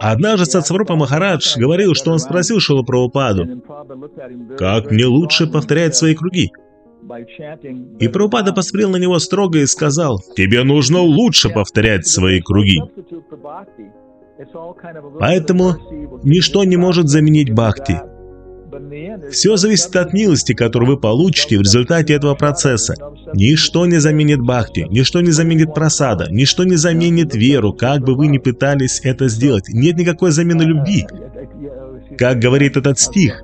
Однажды Сатсварупа Махарадж говорил, что он спросил Шилу Прабхупаду, «Как мне лучше повторять свои круги?» И Прабхупада посмотрел на него строго и сказал, «Тебе нужно лучше повторять свои круги». Поэтому ничто не может заменить бхакти. Все зависит от милости, которую вы получите в результате этого процесса. Ничто не заменит бхакти, ничто не заменит просада, ничто не заменит веру, как бы вы ни пытались это сделать. Нет никакой замены любви. Как говорит этот стих,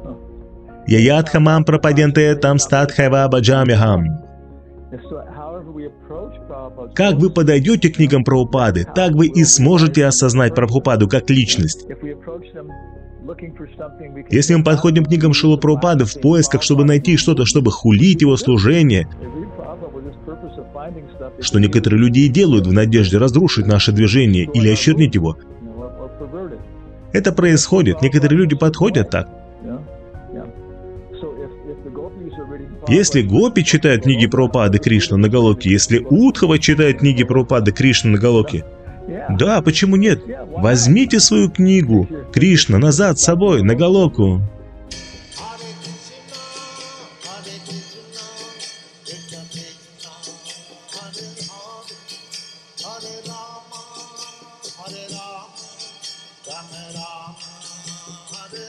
Яядхамам пропаденте там статхайва баджамихам. Как вы подойдете к книгам Прабхупады, так вы и сможете осознать Прабхупаду как личность. Если мы подходим к книгам Шилу Прабхупады в поисках, чтобы найти что-то, чтобы хулить его служение, что некоторые люди и делают в надежде разрушить наше движение или очернить его, это происходит. Некоторые люди подходят так. Если Гопи читает книги Прабхупады Кришна на Галоке, если Удхова читает книги Прабхупады Кришна на Галоке, да, почему нет? Возьмите свою книгу Кришна назад с собой на Галоку. Hare Rama, Rama Rama, Hare Hare.